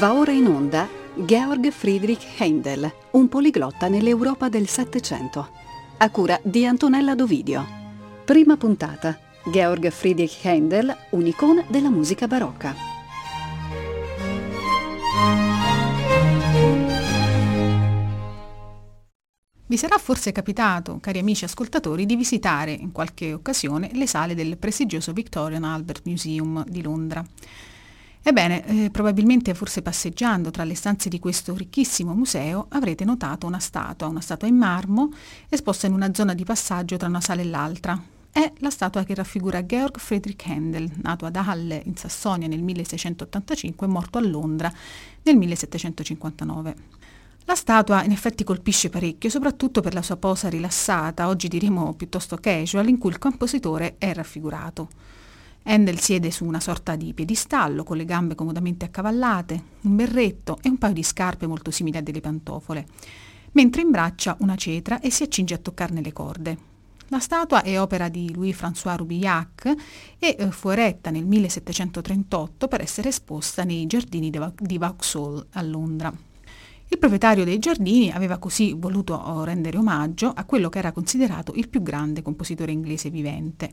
Va ora in onda Georg Friedrich Heindel, un poliglotta nell'Europa del Settecento, a cura di Antonella Dovidio. Prima puntata. Georg Friedrich Heindel, un'icona della musica barocca. Vi sarà forse capitato, cari amici ascoltatori, di visitare in qualche occasione le sale del prestigioso Victorian Albert Museum di Londra. Ebbene, eh, probabilmente forse passeggiando tra le stanze di questo ricchissimo museo avrete notato una statua, una statua in marmo esposta in una zona di passaggio tra una sala e l'altra. È la statua che raffigura Georg Friedrich Händel, nato ad Halle in Sassonia nel 1685 e morto a Londra nel 1759. La statua in effetti colpisce parecchio, soprattutto per la sua posa rilassata, oggi diremo piuttosto casual, in cui il compositore è raffigurato. Handel siede su una sorta di piedistallo con le gambe comodamente accavallate, un berretto e un paio di scarpe molto simili a delle pantofole, mentre imbraccia una cetra e si accinge a toccarne le corde. La statua è opera di Louis-François Roubillac e eh, fu eretta nel 1738 per essere esposta nei giardini di Vauxhall a Londra. Il proprietario dei giardini aveva così voluto oh, rendere omaggio a quello che era considerato il più grande compositore inglese vivente.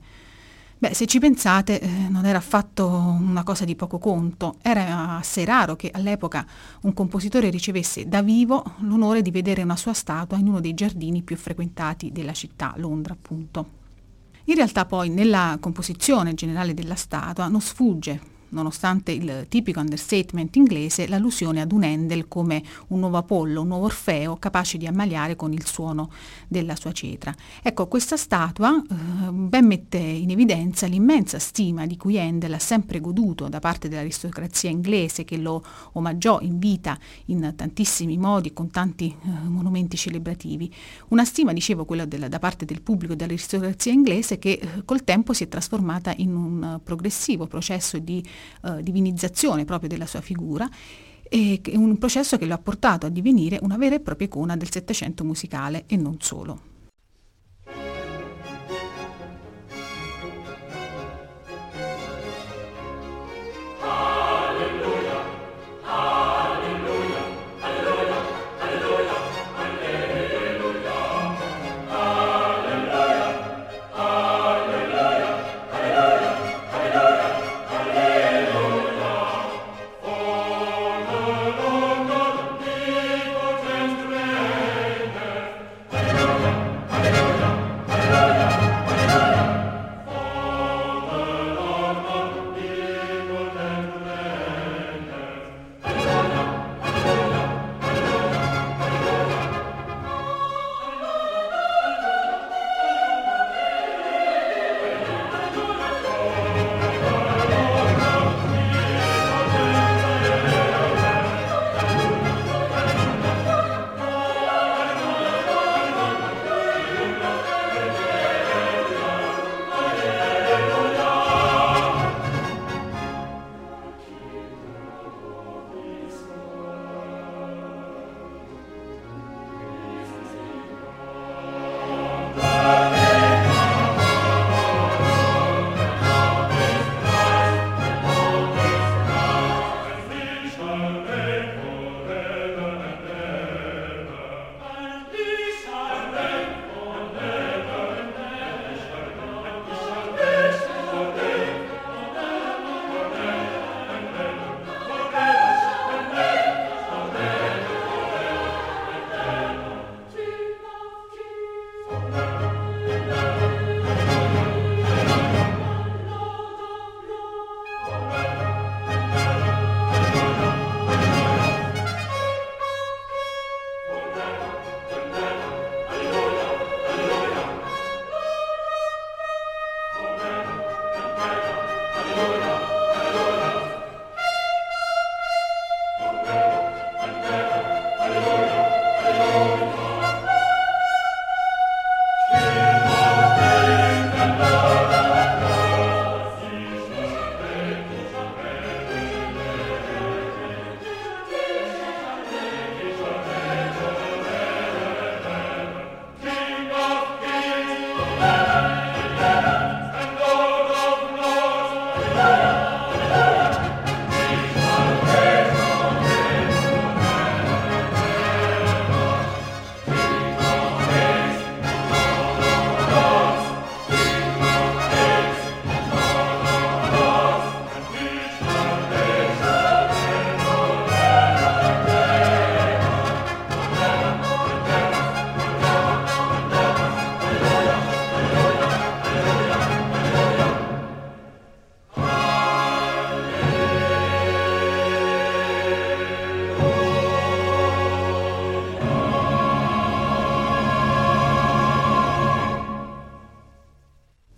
Beh, se ci pensate, eh, non era affatto una cosa di poco conto. Era assai raro che all'epoca un compositore ricevesse da vivo l'onore di vedere una sua statua in uno dei giardini più frequentati della città, Londra appunto. In realtà poi nella composizione generale della statua non sfugge nonostante il tipico understatement inglese, l'allusione ad un Handel come un nuovo Apollo, un nuovo Orfeo capace di ammaliare con il suono della sua cetra. Ecco, questa statua eh, ben mette in evidenza l'immensa stima di cui Handel ha sempre goduto da parte dell'aristocrazia inglese che lo omaggiò in vita in tantissimi modi con tanti eh, monumenti celebrativi. Una stima, dicevo, quella della, da parte del pubblico e dell'aristocrazia inglese che eh, col tempo si è trasformata in un progressivo processo di eh, divinizzazione proprio della sua figura e un processo che lo ha portato a divenire una vera e propria icona del Settecento musicale e non solo.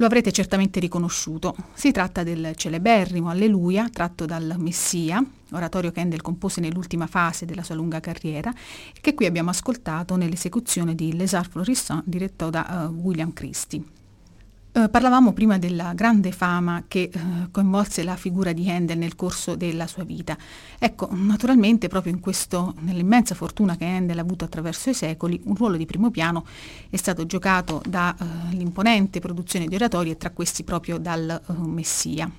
Avrete certamente riconosciuto. Si tratta del celeberrimo Alleluia, tratto dal Messia, oratorio che Handel compose nell'ultima fase della sua lunga carriera, che qui abbiamo ascoltato nell'esecuzione di Les Arts Florissants diretto da uh, William Christie. Eh, parlavamo prima della grande fama che eh, coinvolse la figura di Handel nel corso della sua vita. Ecco, naturalmente proprio questo, nell'immensa fortuna che Handel ha avuto attraverso i secoli, un ruolo di primo piano è stato giocato dall'imponente eh, produzione di oratori e tra questi proprio dal eh, Messia.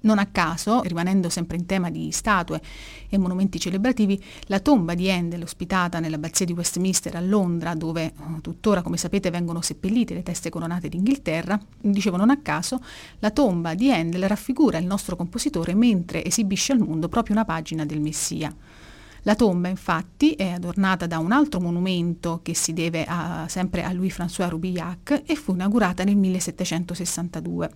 Non a caso, rimanendo sempre in tema di statue e monumenti celebrativi, la tomba di Handel, ospitata nell'abbazia di Westminster a Londra, dove eh, tuttora, come sapete, vengono seppellite le teste coronate d'Inghilterra, dicevo non a caso, la tomba di Handel raffigura il nostro compositore mentre esibisce al mondo proprio una pagina del Messia. La tomba infatti è adornata da un altro monumento che si deve a, sempre a Louis-François Roubillac e fu inaugurata nel 1762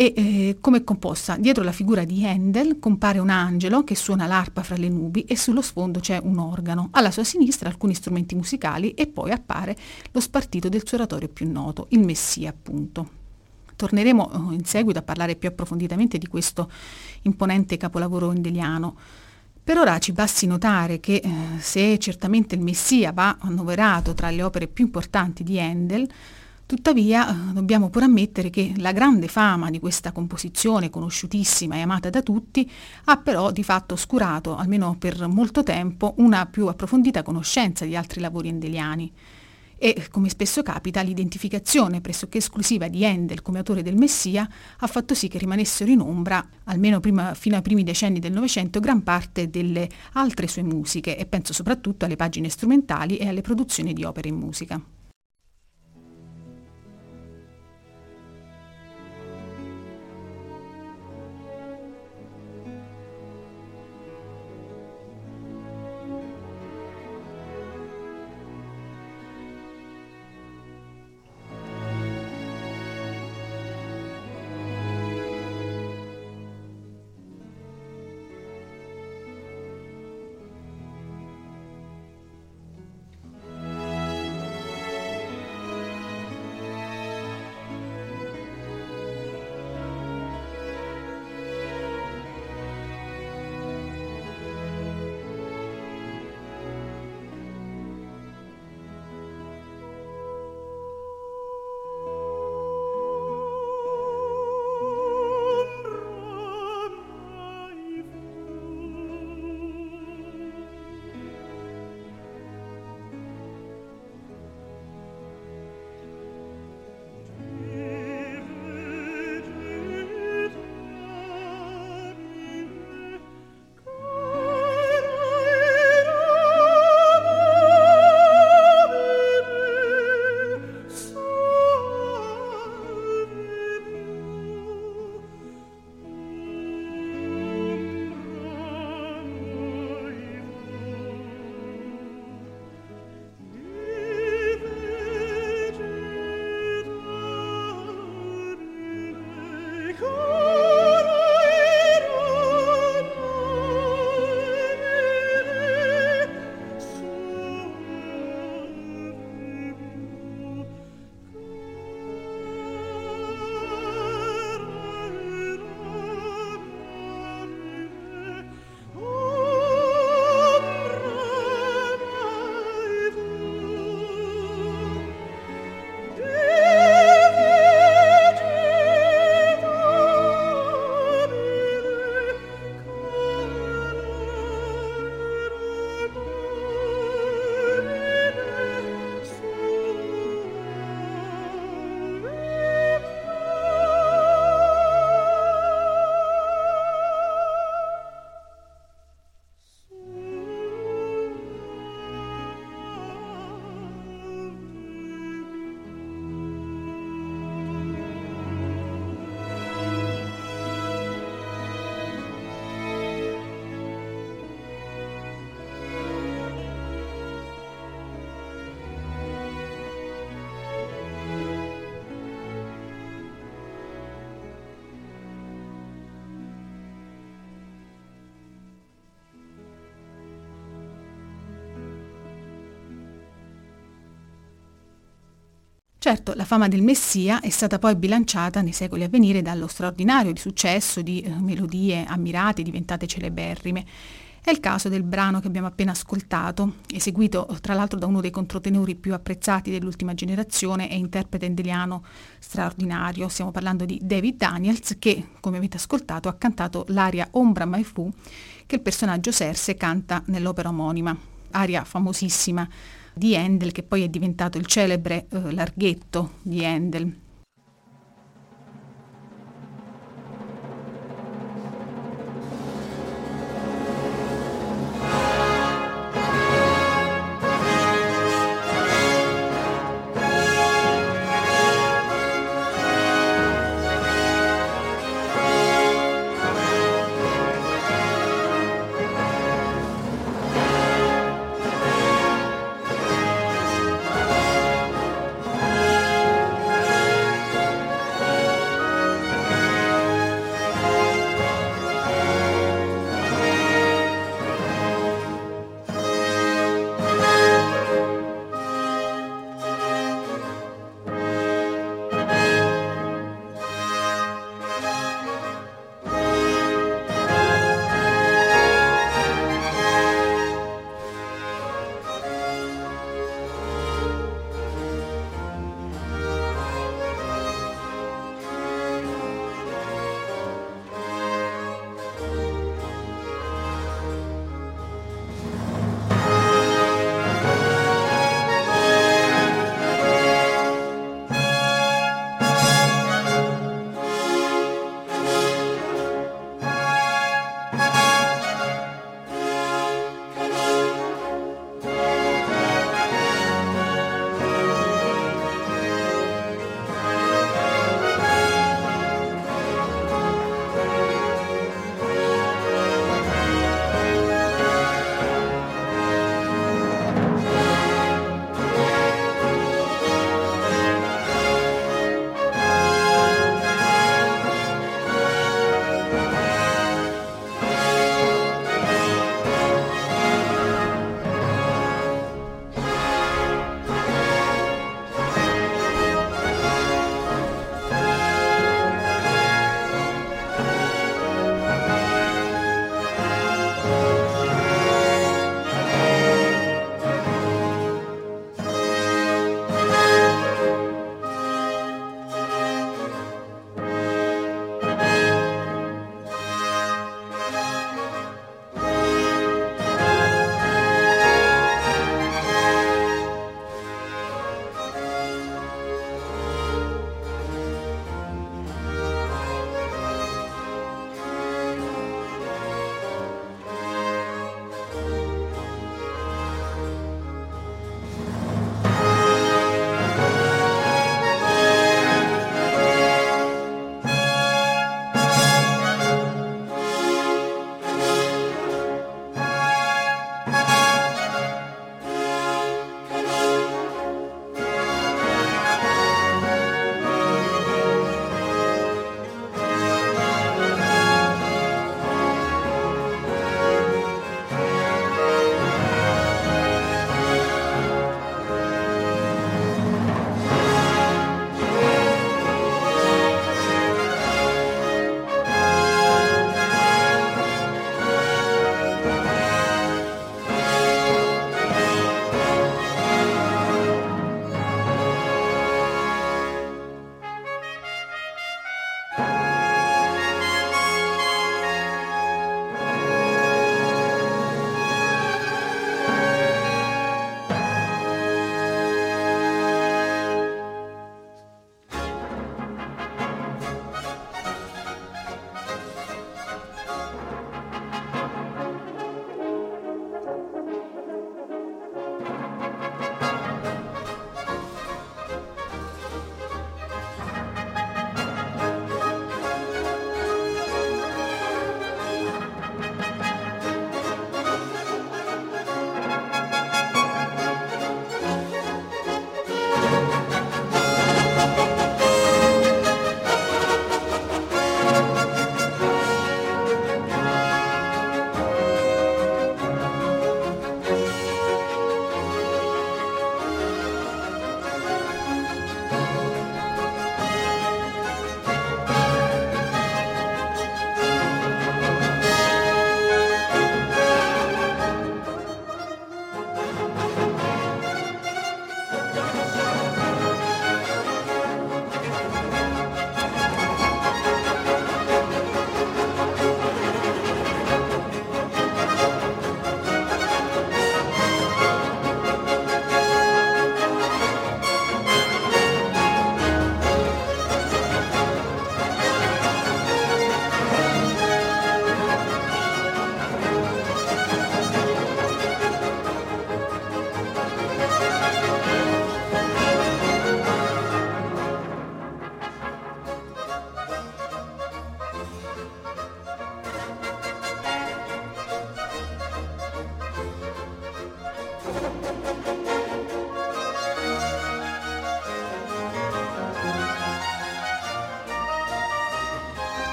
e eh, come è composta? Dietro la figura di Handel compare un angelo che suona l'arpa fra le nubi e sullo sfondo c'è un organo. Alla sua sinistra alcuni strumenti musicali e poi appare lo spartito del suo oratorio più noto, il Messia appunto. Torneremo eh, in seguito a parlare più approfonditamente di questo imponente capolavoro endeliano. Per ora ci basti notare che eh, se certamente il Messia va annoverato tra le opere più importanti di Handel, Tuttavia eh, dobbiamo pure ammettere che la grande fama di questa composizione, conosciutissima e amata da tutti, ha però di fatto oscurato, almeno per molto tempo, una più approfondita conoscenza di altri lavori endeliani. E, come spesso capita, l'identificazione pressoché esclusiva di Handel come autore del Messia ha fatto sì che rimanessero in ombra, almeno prima, fino ai primi decenni del Novecento, gran parte delle altre sue musiche e penso soprattutto alle pagine strumentali e alle produzioni di opere in musica. Certo, la fama del Messia è stata poi bilanciata nei secoli a venire dallo straordinario di successo di eh, melodie ammirate, diventate celeberrime. È il caso del brano che abbiamo appena ascoltato, eseguito tra l'altro da uno dei controtenori più apprezzati dell'ultima generazione e interprete indeliano straordinario. Stiamo parlando di David Daniels che, come avete ascoltato, ha cantato l'aria Ombra Mai Fu che il personaggio Serse canta nell'opera omonima, aria famosissima di Handel che poi è diventato il celebre eh, larghetto di Handel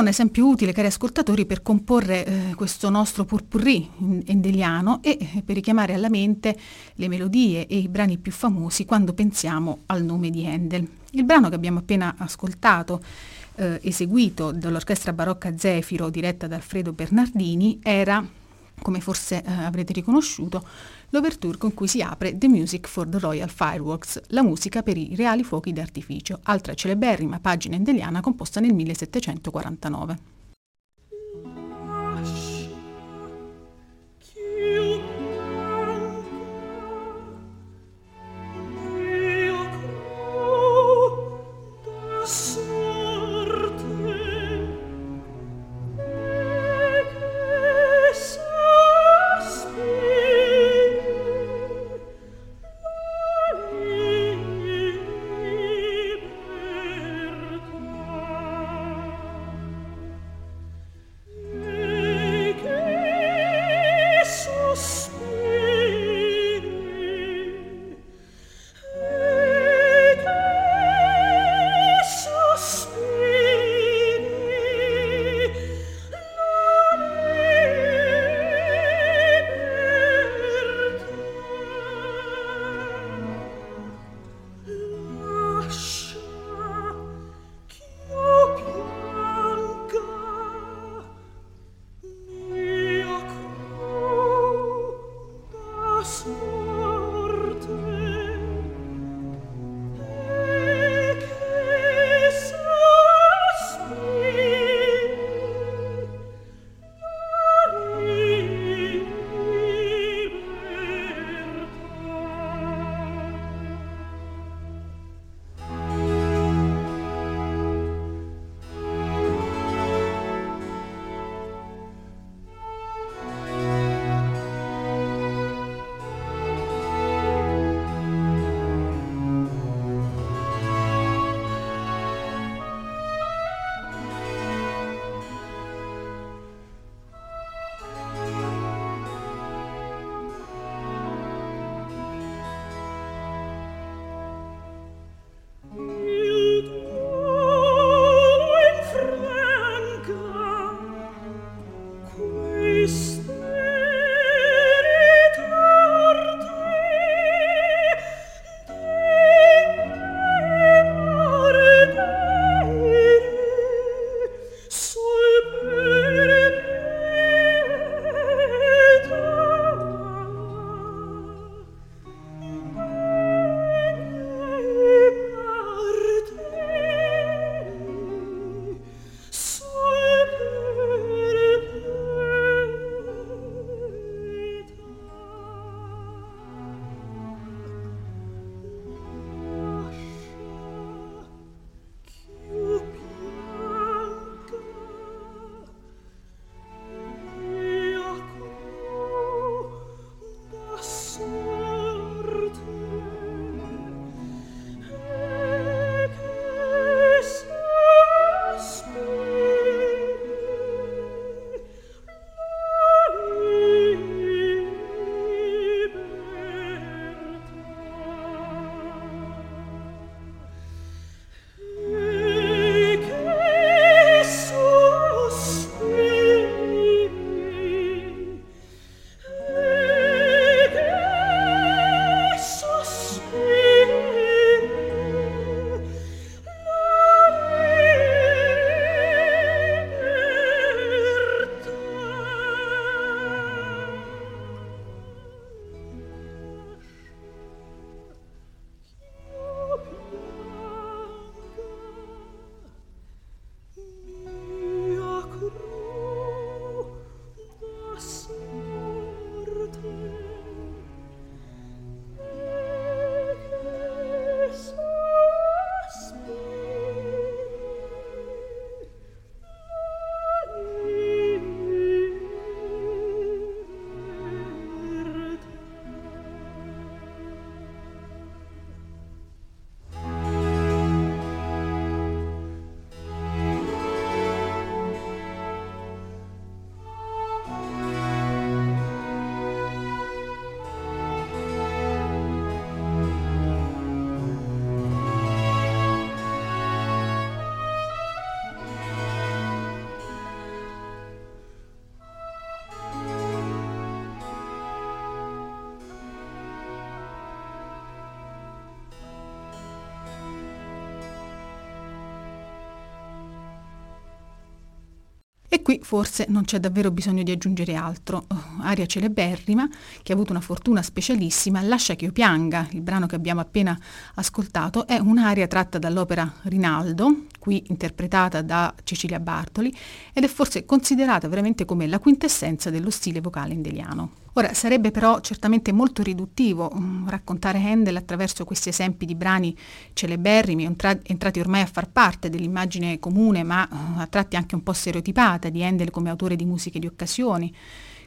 un esempio utile, cari ascoltatori, per comporre eh, questo nostro purpurri endeliano e eh, per richiamare alla mente le melodie e i brani più famosi quando pensiamo al nome di Handel. Il brano che abbiamo appena ascoltato, eh, eseguito dall'orchestra barocca Zefiro diretta da Alfredo Bernardini, era, come forse eh, avrete riconosciuto, l'overture con cui si apre The Music for the Royal Fireworks, la musica per i reali fuochi d'artificio, altra celeberrima pagina endeliana composta nel 1749. E qui forse non c'è davvero bisogno di aggiungere altro. Aria celeberrima, che ha avuto una fortuna specialissima, Lascia che io pianga, il brano che abbiamo appena ascoltato, è un'aria tratta dall'opera Rinaldo, qui interpretata da Cecilia Bartoli, ed è forse considerata veramente come la quintessenza dello stile vocale indeliano. Ora, sarebbe però certamente molto riduttivo um, raccontare Handel attraverso questi esempi di brani celeberrimi, entra- entrati ormai a far parte dell'immagine comune, ma uh, a tratti anche un po' stereotipata di Handel come autore di musiche di occasioni,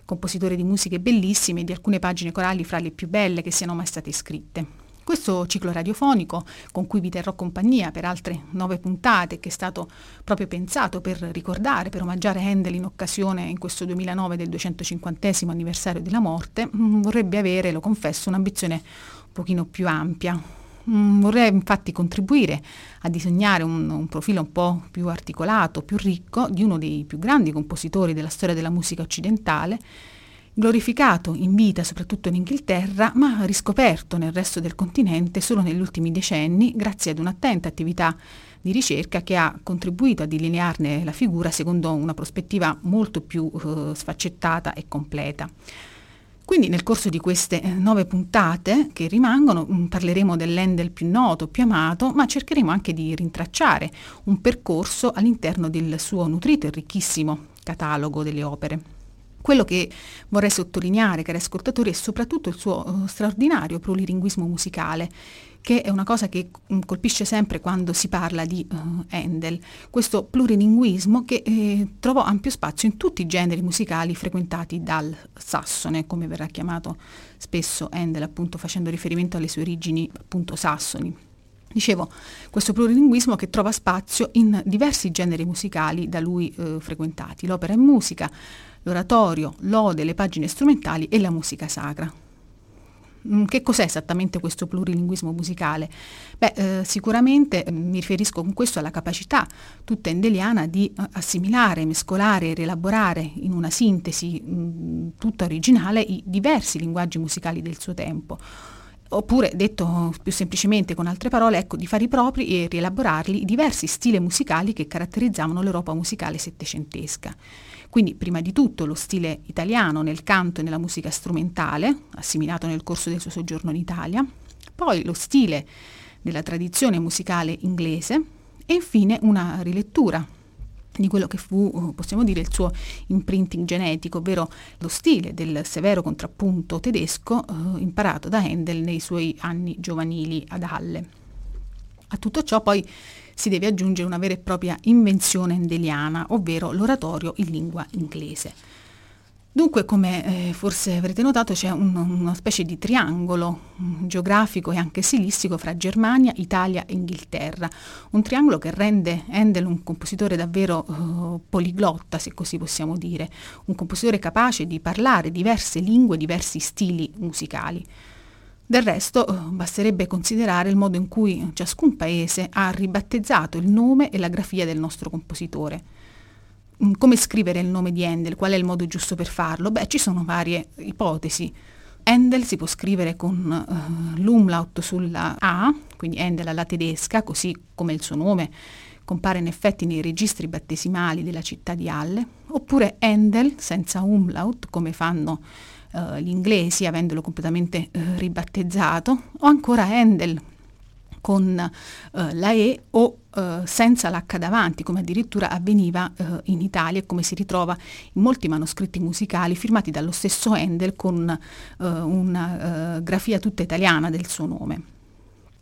compositore di musiche bellissime e di alcune pagine corali fra le più belle che siano mai state scritte. Questo ciclo radiofonico, con cui vi terrò compagnia per altre nove puntate, che è stato proprio pensato per ricordare, per omaggiare Handel in occasione in questo 2009 del 250 anniversario della morte, mm, vorrebbe avere, lo confesso, un'ambizione un pochino più ampia. Mm, vorrei infatti contribuire a disegnare un, un profilo un po' più articolato, più ricco di uno dei più grandi compositori della storia della musica occidentale, glorificato in vita soprattutto in Inghilterra, ma riscoperto nel resto del continente solo negli ultimi decenni grazie ad un'attenta attività di ricerca che ha contribuito a delinearne la figura secondo una prospettiva molto più eh, sfaccettata e completa. Quindi nel corso di queste eh, nove puntate che rimangono mm, parleremo dell'Endel più noto, più amato, ma cercheremo anche di rintracciare un percorso all'interno del suo nutrito e ricchissimo catalogo delle opere. Quello che vorrei sottolineare, cari ascoltatori, è soprattutto il suo uh, straordinario plurilinguismo musicale, che è una cosa che um, colpisce sempre quando si parla di uh, Handel. Questo plurilinguismo che eh, trovò ampio spazio in tutti i generi musicali frequentati dal sassone, come verrà chiamato spesso Handel, appunto facendo riferimento alle sue origini appunto sassoni. Dicevo, questo plurilinguismo che trova spazio in diversi generi musicali da lui eh, frequentati, l'opera in musica, l'oratorio, l'ode, le pagine strumentali e la musica sacra. Mm, che cos'è esattamente questo plurilinguismo musicale? Beh, eh, sicuramente eh, mi riferisco con questo alla capacità tutta endeliana di eh, assimilare, mescolare e rielaborare in una sintesi mh, mm, tutta originale i diversi linguaggi musicali del suo tempo. Oppure, detto più semplicemente con altre parole, ecco, di fare i propri e rielaborarli i diversi stili musicali che caratterizzavano l'Europa musicale settecentesca. Quindi prima di tutto lo stile italiano nel canto e nella musica strumentale, assimilato nel corso del suo soggiorno in Italia, poi lo stile della tradizione musicale inglese e infine una rilettura di quello che fu, possiamo dire, il suo imprinting genetico, ovvero lo stile del severo contrappunto tedesco eh, imparato da Handel nei suoi anni giovanili ad Halle. A tutto ciò poi si deve aggiungere una vera e propria invenzione endeliana, ovvero l'oratorio in lingua inglese. Dunque, come eh, forse avrete notato, c'è un, una specie di triangolo um, geografico e anche stilistico fra Germania, Italia e Inghilterra, un triangolo che rende Handel un compositore davvero uh, poliglotta, se così possiamo dire, un compositore capace di parlare diverse lingue, diversi stili musicali. Del resto eh, basterebbe considerare il modo in cui ciascun paese ha ribattezzato il nome e la grafia del nostro compositore. Mm, come scrivere il nome di Handel? Qual è il modo giusto per farlo? Beh, ci sono varie ipotesi. Handel si può scrivere con uh, l'umlaut sulla A, quindi Handel alla tedesca, così come il suo nome compare in effetti nei registri battesimali della città di Halle, oppure Handel senza umlaut, come fanno uh, gli inglesi, avendolo completamente uh, ribattezzato, o ancora Handel con uh, la E o senza l'H davanti, come addirittura avveniva in Italia e come si ritrova in molti manoscritti musicali firmati dallo stesso Handel con una grafia tutta italiana del suo nome.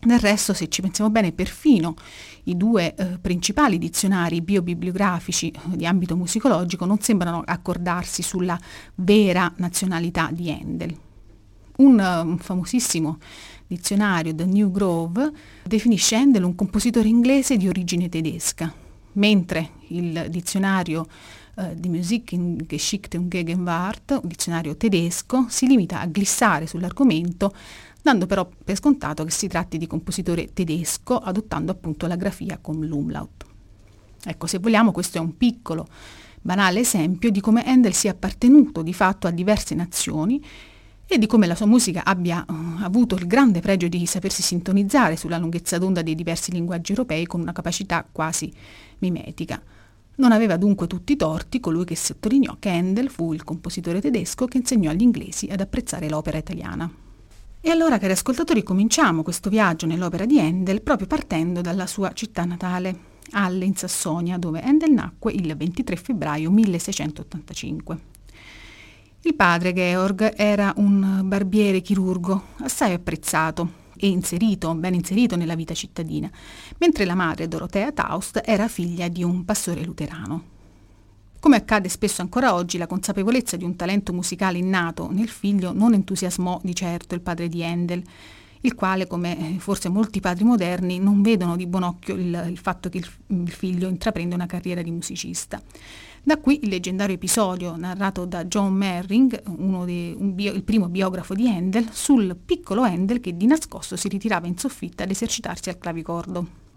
Del resto, se ci pensiamo bene, perfino i due eh, principali dizionari biobibliografici eh, di ambito musicologico non sembrano accordarsi sulla vera nazionalità di Handel. Un, uh, un famosissimo dizionario, The New Grove, definisce Handel un compositore inglese di origine tedesca, mentre il dizionario uh, di Musik in Geschichte und Gegenwart, un dizionario tedesco, si limita a glissare sull'argomento dando però per scontato che si tratti di compositore tedesco, adottando appunto la grafia con l'umlaut. Ecco, se vogliamo, questo è un piccolo, banale esempio di come Handel sia appartenuto di fatto a diverse nazioni e di come la sua musica abbia uh, avuto il grande pregio di sapersi sintonizzare sulla lunghezza d'onda dei diversi linguaggi europei con una capacità quasi mimetica. Non aveva dunque tutti i torti colui che sottolineò che Handel fu il compositore tedesco che insegnò agli inglesi ad apprezzare l'opera italiana. E allora, cari ascoltatori, cominciamo questo viaggio nell'opera di Handel proprio partendo dalla sua città natale, Halle in Sassonia, dove Handel nacque il 23 febbraio 1685. Il padre Georg era un barbiere chirurgo assai apprezzato e inserito, ben inserito nella vita cittadina, mentre la madre Dorotea Taust era figlia di un pastore luterano. Come accade spesso ancora oggi, la consapevolezza di un talento musicale innato nel figlio non entusiasmò di certo il padre di Handel, il quale, come eh, forse molti padri moderni, non vedono di buon occhio il, il fatto che il, il figlio intraprende una carriera di musicista. Da qui il leggendario episodio narrato da John Merring, dei, bio, il primo biografo di Handel, sul piccolo Handel che di nascosto si ritirava in soffitta ad esercitarsi al clavicordo.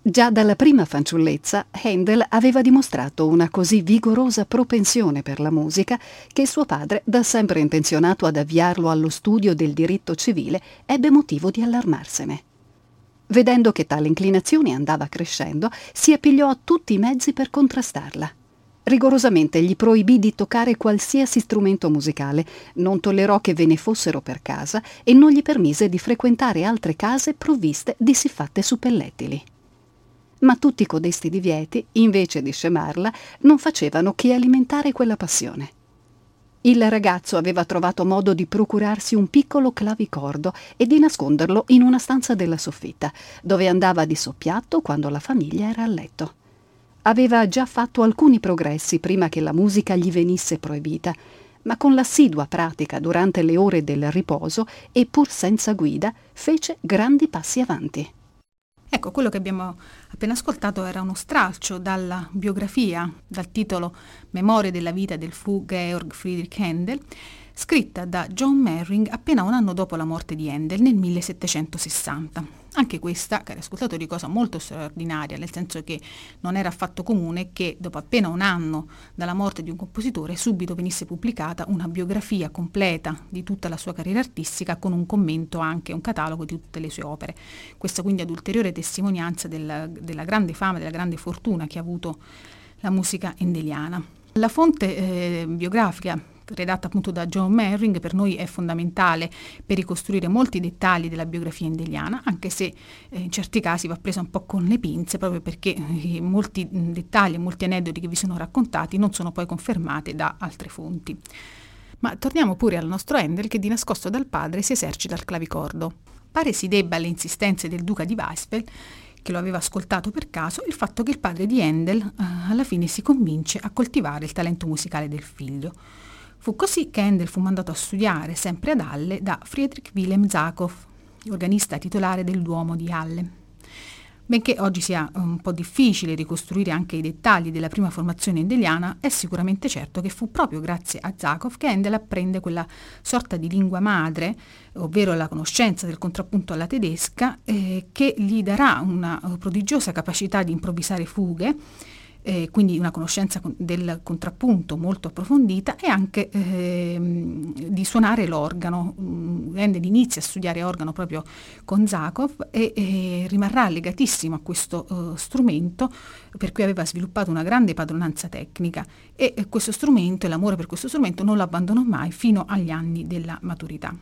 Già dalla prima fanciullezza Handel aveva dimostrato una così vigorosa propensione per la musica che suo padre, da sempre intenzionato ad avviarlo allo studio del diritto civile, ebbe motivo di allarmarsene. Vedendo che tale inclinazione andava crescendo, si appigliò a tutti i mezzi per contrastarla. Rigorosamente gli proibì di toccare qualsiasi strumento musicale, non tollerò che ve ne fossero per casa e non gli permise di frequentare altre case provviste di siffatte suppellettili ma tutti codesti divieti, invece di scemarla, non facevano che alimentare quella passione. Il ragazzo aveva trovato modo di procurarsi un piccolo clavicordo e di nasconderlo in una stanza della soffitta, dove andava di soppiatto quando la famiglia era a letto. Aveva già fatto alcuni progressi prima che la musica gli venisse proibita, ma con l'assidua pratica durante le ore del riposo e pur senza guida fece grandi passi avanti. Ecco, quello che abbiamo appena ascoltato era uno stralcio dalla biografia, dal titolo Memorie della vita del fu Georg Friedrich Handel, scritta da John Merring appena un anno dopo la morte di Handel nel 1760. Anche questa, cari ascoltatori, cosa molto straordinaria, nel senso che non era affatto comune che dopo appena un anno dalla morte di un compositore subito venisse pubblicata una biografia completa di tutta la sua carriera artistica con un commento anche, un catalogo di tutte le sue opere. Questa quindi ad ulteriore testimonianza del, della grande fama, della grande fortuna che ha avuto la musica endeliana. La fonte eh, biografica redatta appunto da John Merring, per noi è fondamentale per ricostruire molti dettagli della biografia indeliana, anche se eh, in certi casi va presa un po' con le pinze, proprio perché eh, molti dettagli e molti aneddoti che vi sono raccontati non sono poi confermati da altre fonti. Ma torniamo pure al nostro Handel che di nascosto dal padre si esercita al clavicordo. Pare si debba alle insistenze del duca di Weisfeld che lo aveva ascoltato per caso, il fatto che il padre di Handel eh, alla fine si convince a coltivare il talento musicale del figlio. Fu così che Handel fu mandato a studiare, sempre ad Halle, da Friedrich Wilhelm Zakow, organista titolare del Duomo di Halle. Benché oggi sia un po' difficile ricostruire anche i dettagli della prima formazione indeliana, è sicuramente certo che fu proprio grazie a Zakov che Handel apprende quella sorta di lingua madre, ovvero la conoscenza del contrappunto alla tedesca, eh, che gli darà una prodigiosa capacità di improvvisare fughe eh, quindi una conoscenza del contrappunto molto approfondita e anche eh, di suonare l'organo. Mm, inizia a studiare organo proprio con Zakov e, e rimarrà legatissimo a questo uh, strumento per cui aveva sviluppato una grande padronanza tecnica e, e questo strumento e l'amore per questo strumento non lo abbandonò mai fino agli anni della maturità.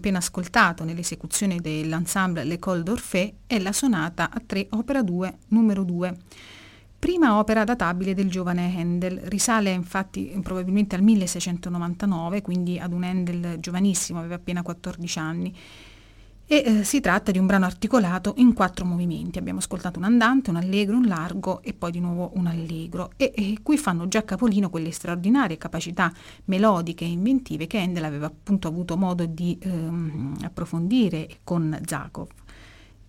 Appena ascoltato nell'esecuzione dell'ensemble L'École d'Orphée è la sonata a tre opera 2 numero 2. Prima opera databile del giovane Handel, risale infatti probabilmente al 1699, quindi ad un Handel giovanissimo, aveva appena 14 anni, e eh, si tratta di un brano articolato in quattro movimenti. Abbiamo ascoltato un andante, un allegro, un largo e poi di nuovo un allegro e, e qui fanno già capolino quelle straordinarie capacità melodiche e inventive che Handel aveva appunto avuto modo di ehm, approfondire con Zakov.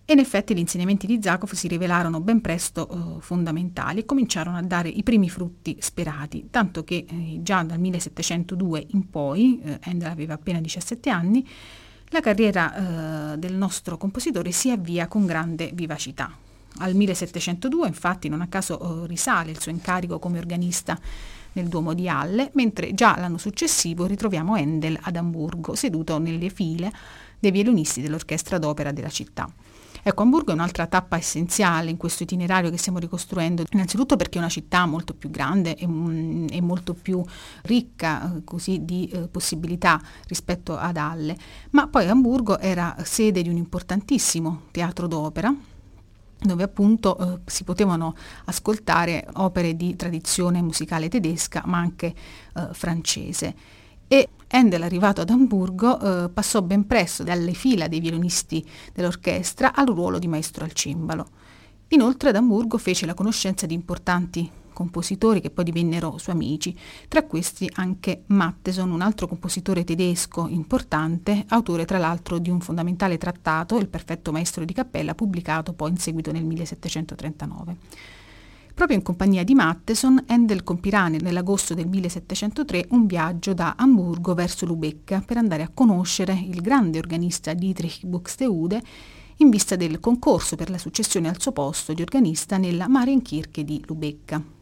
E in effetti gli insegnamenti di Zakov si rivelarono ben presto eh, fondamentali e cominciarono a dare i primi frutti sperati, tanto che eh, già dal 1702 in poi, eh, Handel aveva appena 17 anni, la carriera eh, del nostro compositore si avvia con grande vivacità. Al 1702 infatti non a caso eh, risale il suo incarico come organista nel Duomo di Halle, mentre già l'anno successivo ritroviamo Handel ad Amburgo, seduto nelle file dei violinisti dell'orchestra d'opera della città. Ecco, Hamburgo è un'altra tappa essenziale in questo itinerario che stiamo ricostruendo, innanzitutto perché è una città molto più grande e, mm, e molto più ricca eh, così, di eh, possibilità rispetto ad Halle, ma poi Hamburgo era sede di un importantissimo teatro d'opera, dove appunto eh, si potevano ascoltare opere di tradizione musicale tedesca ma anche eh, francese. E Handel, arrivato ad Amburgo, eh, passò ben presto dalle fila dei violinisti dell'orchestra al ruolo di maestro al cimbalo. Inoltre ad Amburgo fece la conoscenza di importanti compositori che poi divennero suoi amici, tra questi anche Matteson, un altro compositore tedesco importante, autore tra l'altro di un fondamentale trattato, Il perfetto maestro di cappella, pubblicato poi in seguito nel 1739. Proprio in compagnia di Matteson, Handel compirà nell'agosto del 1703 un viaggio da Amburgo verso Lubecca per andare a conoscere il grande organista Dietrich Buxtehude in vista del concorso per la successione al suo posto di organista nella Marienkirche di Lubecca.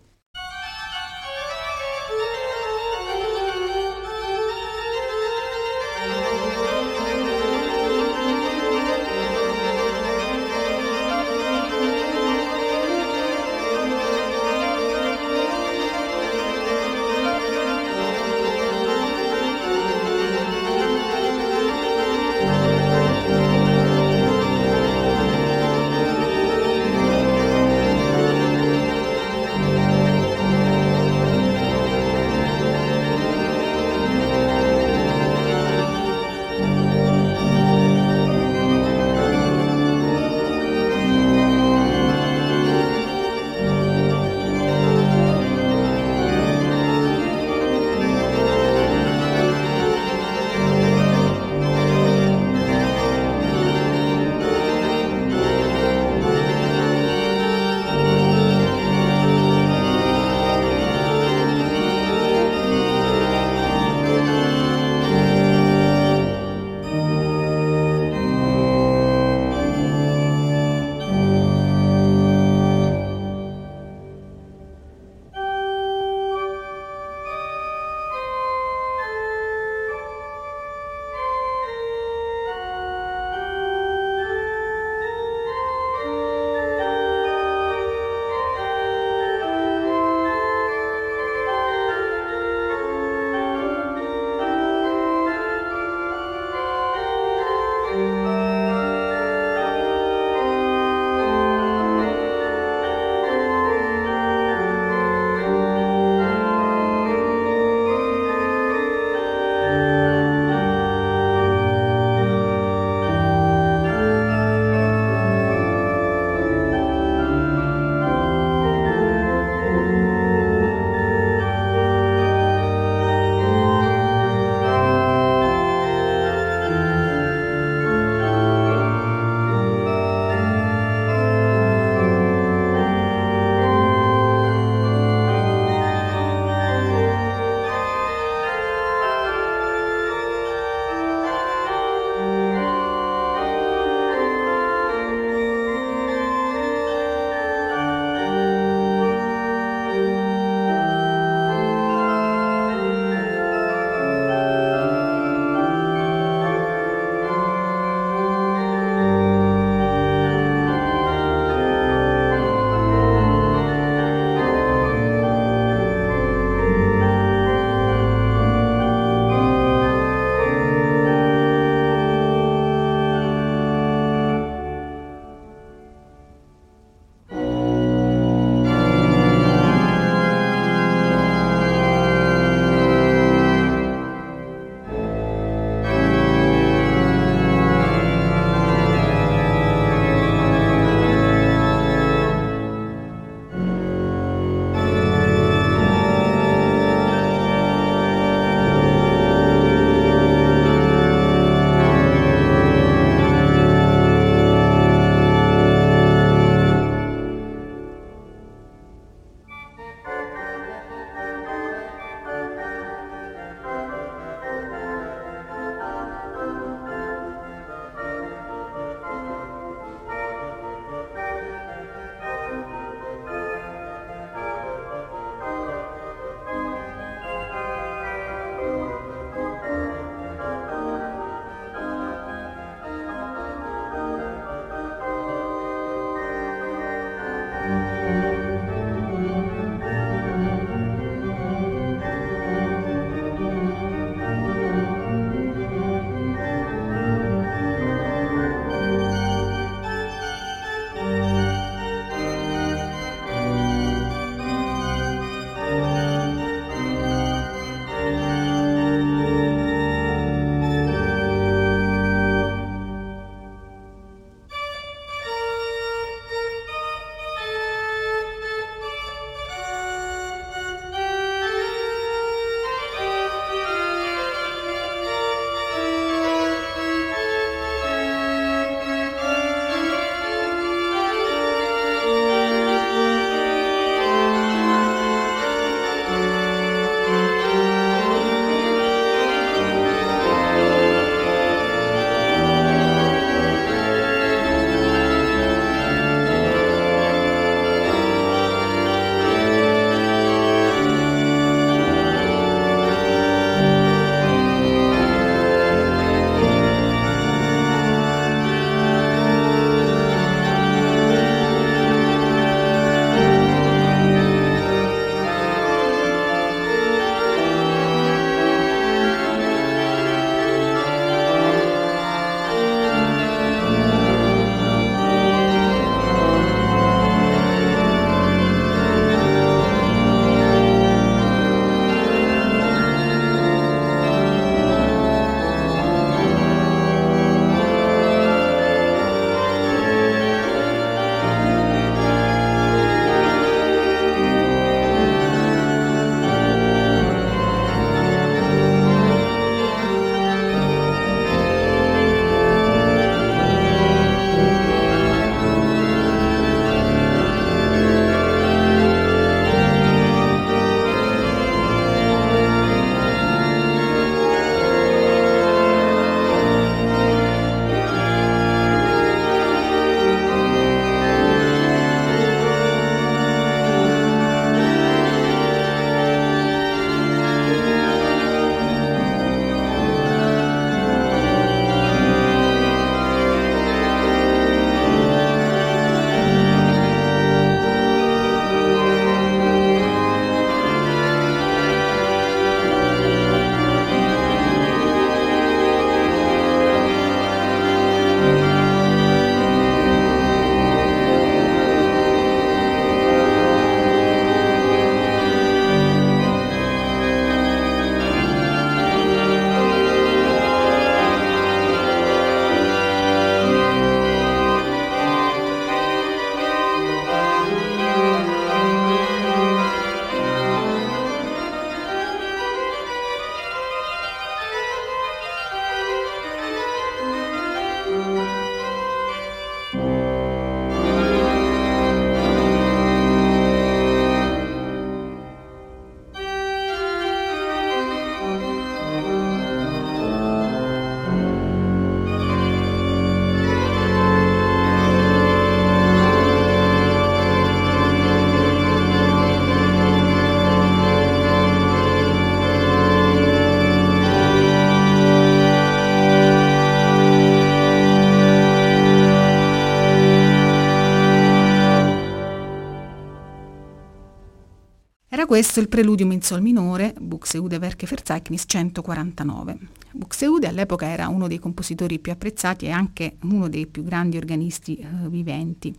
Questo il Preludium in Sol minore, Buxtehude Werke Verzeichnis 149. Buxtehude all'epoca era uno dei compositori più apprezzati e anche uno dei più grandi organisti eh, viventi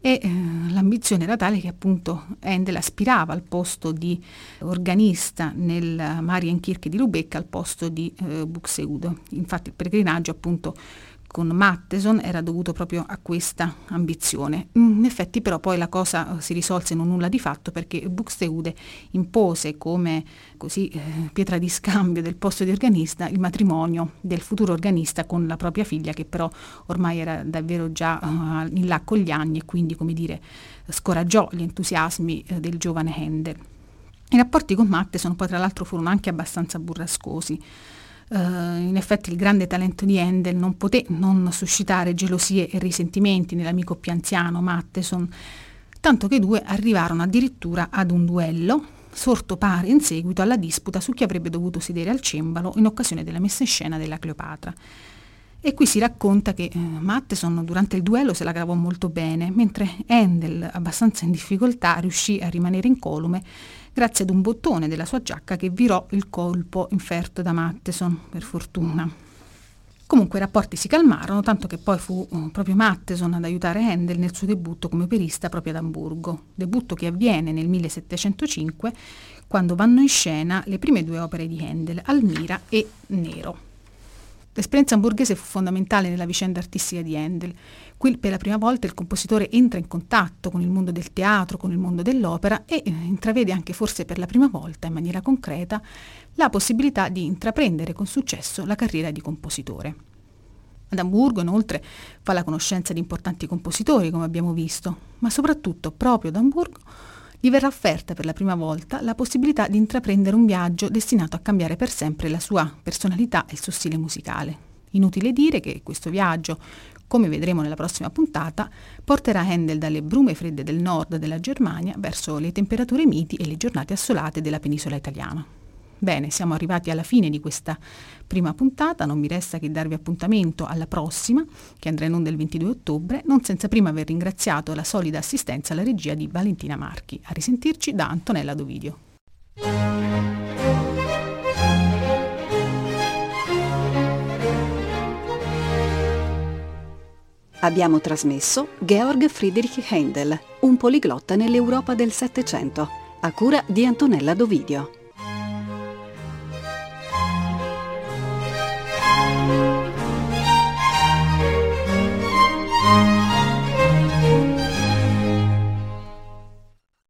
e eh, l'ambizione era tale che appunto Handel aspirava al posto di organista nel Marienkirche di Lubecca al posto di eh, Buxtehude. Infatti il pellegrinaggio appunto con Matteson era dovuto proprio a questa ambizione. In effetti però poi la cosa eh, si risolse non nulla di fatto perché Buxtehude impose come così, eh, pietra di scambio del posto di organista il matrimonio del futuro organista con la propria figlia che però ormai era davvero già uh, in là con gli anni e quindi come dire scoraggiò gli entusiasmi eh, del giovane Handel. I rapporti con Matteson poi tra l'altro furono anche abbastanza burrascosi. Uh, in effetti il grande talento di Handel non poté non suscitare gelosie e risentimenti nell'amico più anziano Matteson, tanto che i due arrivarono addirittura ad un duello, sorto pare in seguito alla disputa su chi avrebbe dovuto sedere al cembalo in occasione della messa in scena della Cleopatra. E qui si racconta che eh, Matteson durante il duello se la cavò molto bene, mentre Handel, abbastanza in difficoltà, riuscì a rimanere incolume grazie ad un bottone della sua giacca che virò il colpo inferto da Matteson, per fortuna. Comunque i rapporti si calmarono, tanto che poi fu uh, proprio Matteson ad aiutare Handel nel suo debutto come operista proprio ad Amburgo, debutto che avviene nel 1705 quando vanno in scena le prime due opere di Handel, Almira e Nero. L'esperienza hamburghese fu fondamentale nella vicenda artistica di Handel. Qui per la prima volta il compositore entra in contatto con il mondo del teatro, con il mondo dell'opera e eh, intravede anche forse per la prima volta in maniera concreta la possibilità di intraprendere con successo la carriera di compositore. Ad Amburgo inoltre fa la conoscenza di importanti compositori, come abbiamo visto, ma soprattutto proprio ad Amburgo gli verrà offerta per la prima volta la possibilità di intraprendere un viaggio destinato a cambiare per sempre la sua personalità e il suo stile musicale. Inutile dire che questo viaggio, come vedremo nella prossima puntata, porterà Handel dalle brume fredde del nord della Germania verso le temperature miti e le giornate assolate della penisola italiana. Bene, siamo arrivati alla fine di questa prima puntata, non mi resta che darvi appuntamento alla prossima, che andrà in onda il 22 ottobre, non senza prima aver ringraziato la solida assistenza alla regia di Valentina Marchi. A risentirci da Antonella Dovidio. Abbiamo trasmesso Georg Friedrich Händel, un poliglotta nell'Europa del Settecento, a cura di Antonella Dovidio.